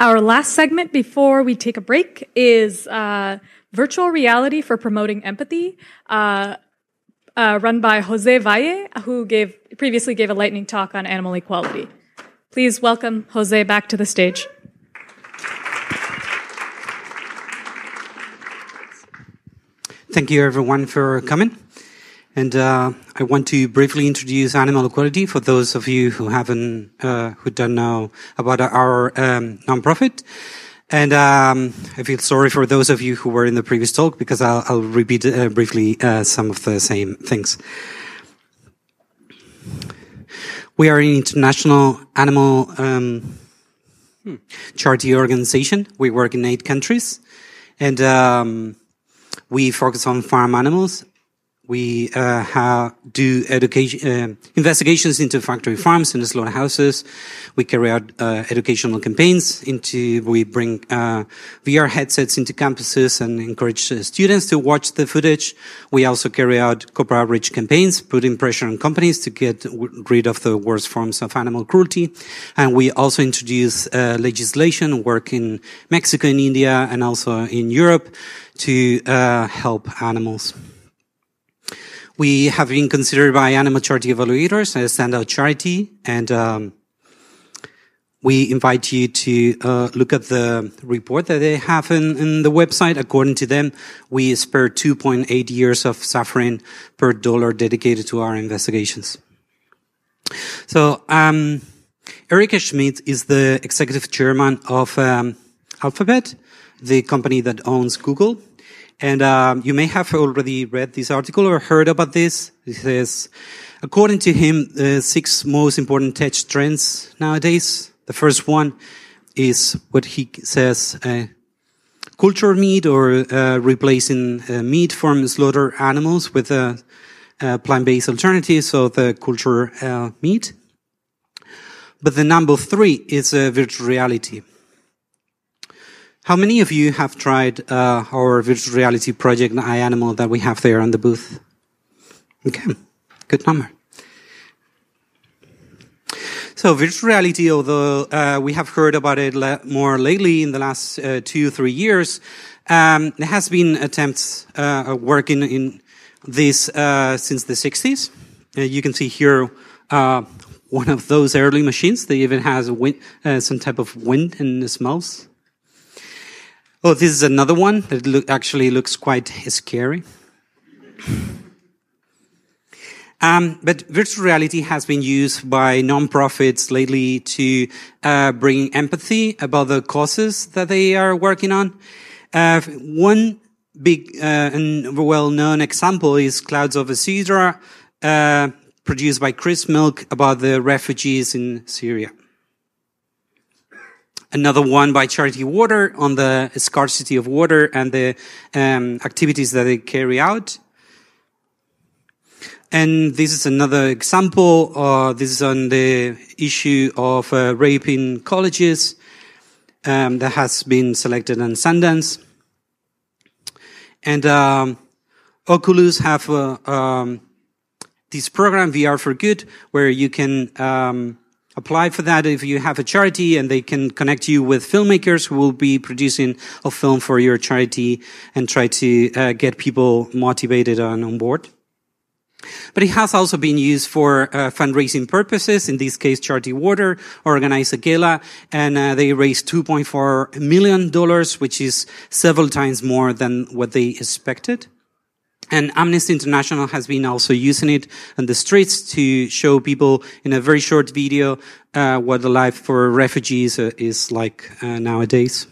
Our last segment before we take a break is uh, virtual reality for promoting empathy, uh, uh, run by Jose Valle, who gave previously gave a lightning talk on animal equality. Please welcome Jose back to the stage. Thank you, everyone, for coming. And uh, I want to briefly introduce Animal Equality for those of you who haven't, uh, who don't know about our um, nonprofit. And um, I feel sorry for those of you who were in the previous talk because I'll, I'll repeat uh, briefly uh, some of the same things. We are an international animal um, hmm, charity organization. We work in eight countries, and um, we focus on farm animals we uh, have, do education uh, investigations into factory farms and slaughterhouses. We carry out uh, educational campaigns. Into we bring uh, VR headsets into campuses and encourage uh, students to watch the footage. We also carry out corporate outreach campaigns, putting pressure on companies to get rid of the worst forms of animal cruelty. And we also introduce uh, legislation, work in Mexico and India, and also in Europe to help animals. We have been considered by animal charity evaluators as a standout charity, and um, we invite you to uh, look at the report that they have in, in, the website. According to them, we spare 2.8 years of suffering per dollar dedicated to our investigations. So, um, Eric Schmidt is the executive chairman of um, Alphabet, the company that owns Google. And um, you may have already read this article or heard about this. It says, according to him, the six most important tech trends nowadays. The first one is what he says, uh, culture meat or uh, replacing uh, meat from slaughter animals with a, a plant-based alternative, so the culture uh, meat. But the number three is uh, virtual reality. How many of you have tried uh, our virtual reality project, iAnimal, that we have there on the booth? Okay, good number. So virtual reality, although uh, we have heard about it more lately in the last uh, two, three years, um, there has been attempts uh, working in this uh, since the 60s. Uh, you can see here uh, one of those early machines. They even has wind, some type of wind and smells. Oh, this is another one that look, actually looks quite scary. Um, but virtual reality has been used by nonprofits lately to uh, bring empathy about the causes that they are working on. Uh, one big uh, and well-known example is Clouds Over Sidra, uh, produced by Chris Milk about the refugees in Syria. Another one by Charity Water on the scarcity of water and the um, activities that they carry out. And this is another example. Uh, this is on the issue of uh, rape in colleges um, that has been selected on Sundance. And um, Oculus have uh, um, this program VR for Good, where you can um, apply for that if you have a charity and they can connect you with filmmakers who will be producing a film for your charity and try to uh, get people motivated and on board. But it has also been used for uh, fundraising purposes. In this case, Charity Water organized a gala and uh, they raised $2.4 million, which is several times more than what they expected. And Amnesty International has been also using it on the streets to show people in a very short video uh, what the life for refugees uh, is like uh, nowadays.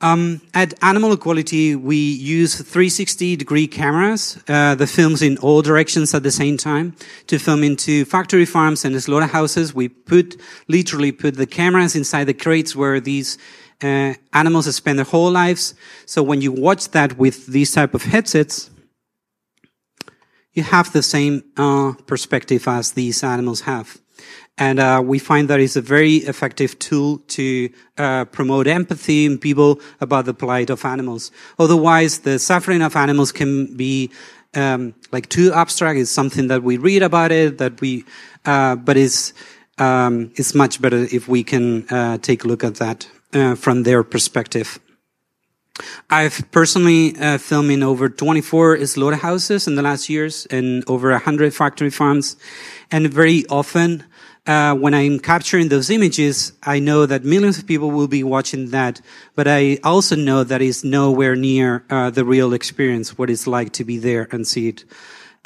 Um, at Animal Equality, we use 360 degree cameras uh, that films in all directions at the same time to film into factory farms and slaughterhouses. We put literally put the cameras inside the crates where these uh, animals spend their whole lives. So when you watch that with these type of headsets, you have the same uh, perspective as these animals have. And uh, we find that it's a very effective tool to uh, promote empathy in people about the plight of animals. Otherwise, the suffering of animals can be um, like too abstract. It's something that we read about it, that we, uh, but it's um, it's much better if we can uh, take a look at that uh, from their perspective. I've personally uh, filmed in over 24 slaughterhouses in the last years and over 100 factory farms. And very often, uh, when I'm capturing those images, I know that millions of people will be watching that, but I also know that it's nowhere near uh, the real experience, what it's like to be there and see it.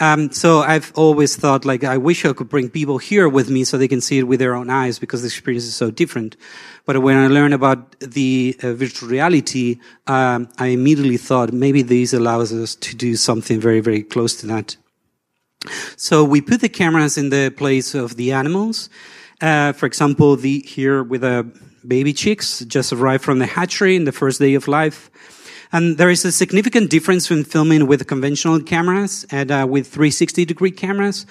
Um, so I've always thought like I wish I could bring people here with me so they can see it with their own eyes because the experience is so different. But when I learned about the uh, virtual reality, um, I immediately thought maybe this allows us to do something very very close to that. So we put the cameras in the place of the animals. Uh, for example, the here with a baby chicks just arrived from the hatchery in the first day of life. And there is a significant difference when filming with conventional cameras and uh, with 360 degree cameras.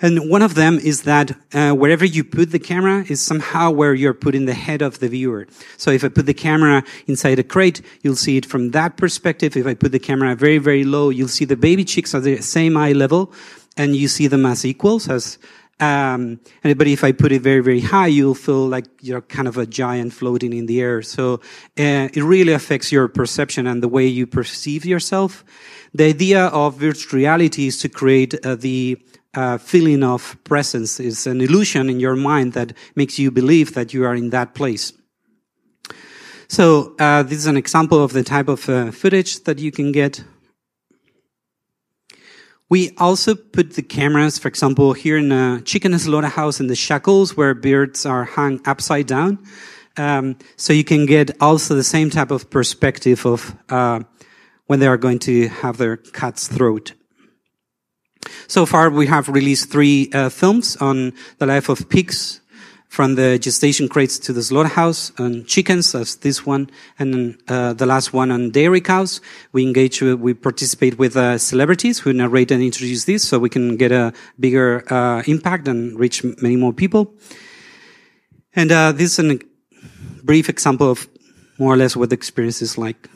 And one of them is that uh, wherever you put the camera is somehow where you're putting the head of the viewer. So if I put the camera inside a crate, you'll see it from that perspective. If I put the camera very, very low, you'll see the baby chicks at the same eye level, and you see them as equals, as um, and, but if I put it very, very high, you'll feel like you're kind of a giant floating in the air. So uh, it really affects your perception and the way you perceive yourself. The idea of virtual reality is to create uh, the uh, feeling of presence. It's an illusion in your mind that makes you believe that you are in that place. So uh, this is an example of the type of uh, footage that you can get we also put the cameras, for example, here in a chicken slaughterhouse in the shackles where birds are hung upside down. Um, so you can get also the same type of perspective of uh, when they are going to have their cat's throat. So far, we have released three uh, films on the life of pigs, from the gestation crates to the slaughterhouse on chickens, as this one, and uh, the last one on dairy cows. We engage, uh, we participate with uh, celebrities who narrate and introduce this, so we can get a bigger uh, impact and reach many more people. And uh, this is a brief example of more or less what the experience is like.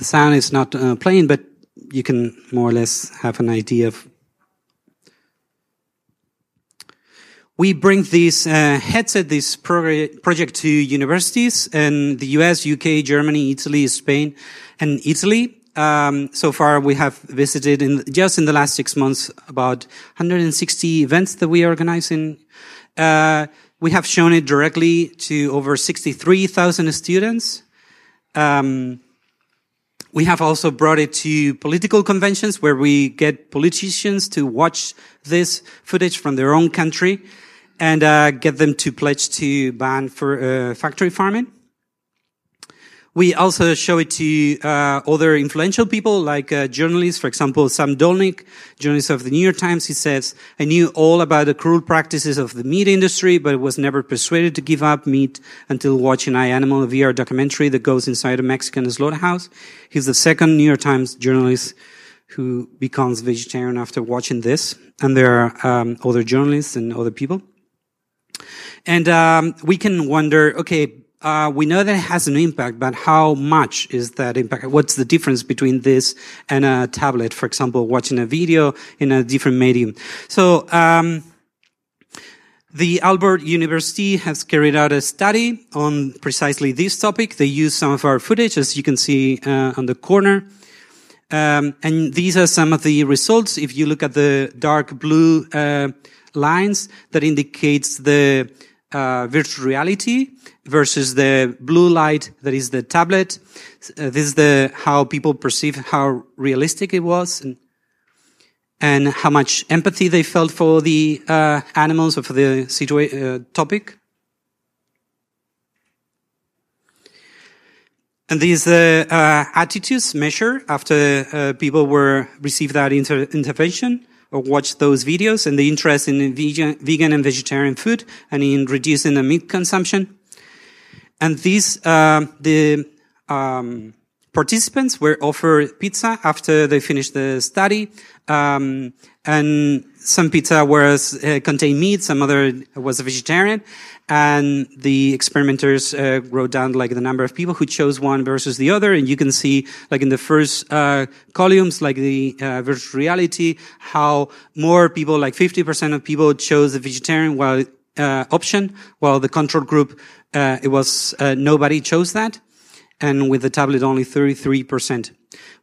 The sound is not uh, playing, but you can more or less have an idea of. We bring this uh, headset, this project to universities in the US, UK, Germany, Italy, Spain, and Italy. Um, so far, we have visited in just in the last six months about 160 events that we organize in. Uh, we have shown it directly to over 63,000 students. Um, we have also brought it to political conventions where we get politicians to watch this footage from their own country and uh, get them to pledge to ban for uh, factory farming. We also show it to uh, other influential people, like uh, journalists. For example, Sam Dolnick, journalist of the New York Times, he says, "I knew all about the cruel practices of the meat industry, but was never persuaded to give up meat until watching iAnimal, a VR documentary that goes inside a Mexican slaughterhouse." He's the second New York Times journalist who becomes vegetarian after watching this, and there are um, other journalists and other people. And um, we can wonder, okay, uh, we know that it has an impact, but how much is that impact? What's the difference between this and a tablet, for example, watching a video in a different medium? So, um, the Albert University has carried out a study on precisely this topic. They use some of our footage, as you can see uh, on the corner. Um, and these are some of the results. If you look at the dark blue uh, lines, that indicates the uh, virtual reality versus the blue light that is the tablet. Uh, this is the how people perceive how realistic it was and, and how much empathy they felt for the uh, animals or for the situa- uh, topic. And these uh, uh, attitudes measure after people were received that inter- intervention watch those videos and the interest in vegan, and vegetarian food and in reducing the meat consumption. And these, uh, the um, participants were offered pizza after they finished the study. Um, and some pizza was uh, contained meat, some other was a vegetarian, and the experimenters uh, wrote down like the number of people who chose one versus the other, and you can see like in the first uh, columns, like the uh, virtual reality, how more people, like 50% of people, chose the vegetarian while uh, option, while the control group uh, it was nobody chose that, and with the tablet only 33%.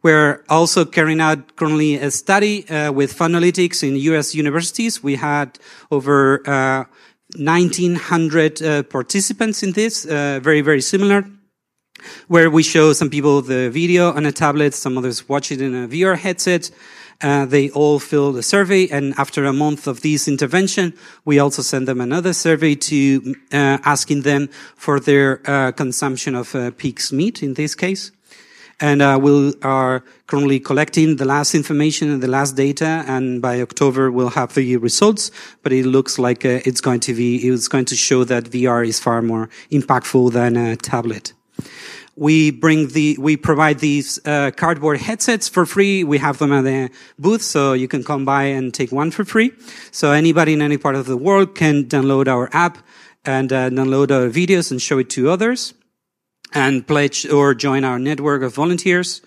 We're also carrying out currently a study uh, with Faunalytics in U.S. universities. We had over uh, 1,900 uh, participants in this, uh, very, very similar, where we show some people the video on a tablet, some others watch it in a VR headset. Uh, they all filled a survey, and after a month of this intervention, we also send them another survey to uh, asking them for their consumption of pig's meat in this case. And uh, we are currently collecting the last information and the last data and by october we'll have the results but it looks like uh, it's going to be it's going to show that vr is far more impactful than a tablet we bring the we provide these uh, cardboard headsets for free we have them at the booth so you can come by and take one for free so anybody in any part of the world can download our app and uh, download our videos and show it to others and pledge or join our network of volunteers.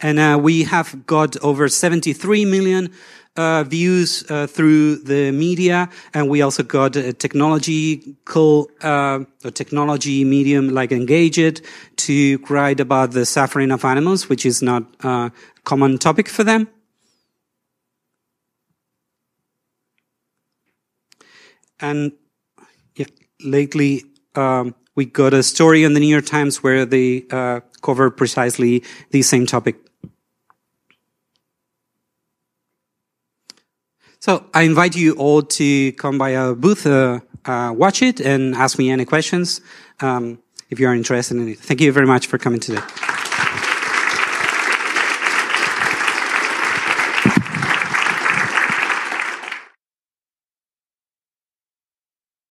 And uh, we have got over 73 million uh, views uh, through the media, and we also got a technological, uh, a technology medium like Engadget to write about the suffering of animals, which is not a common topic for them. And yeah, lately, um, we got a story in the New York Times where they uh, cover precisely the same topic. So I invite you all to come by our booth, uh, uh, watch it, and ask me any questions um, if you are interested in it. Thank you very much for coming today.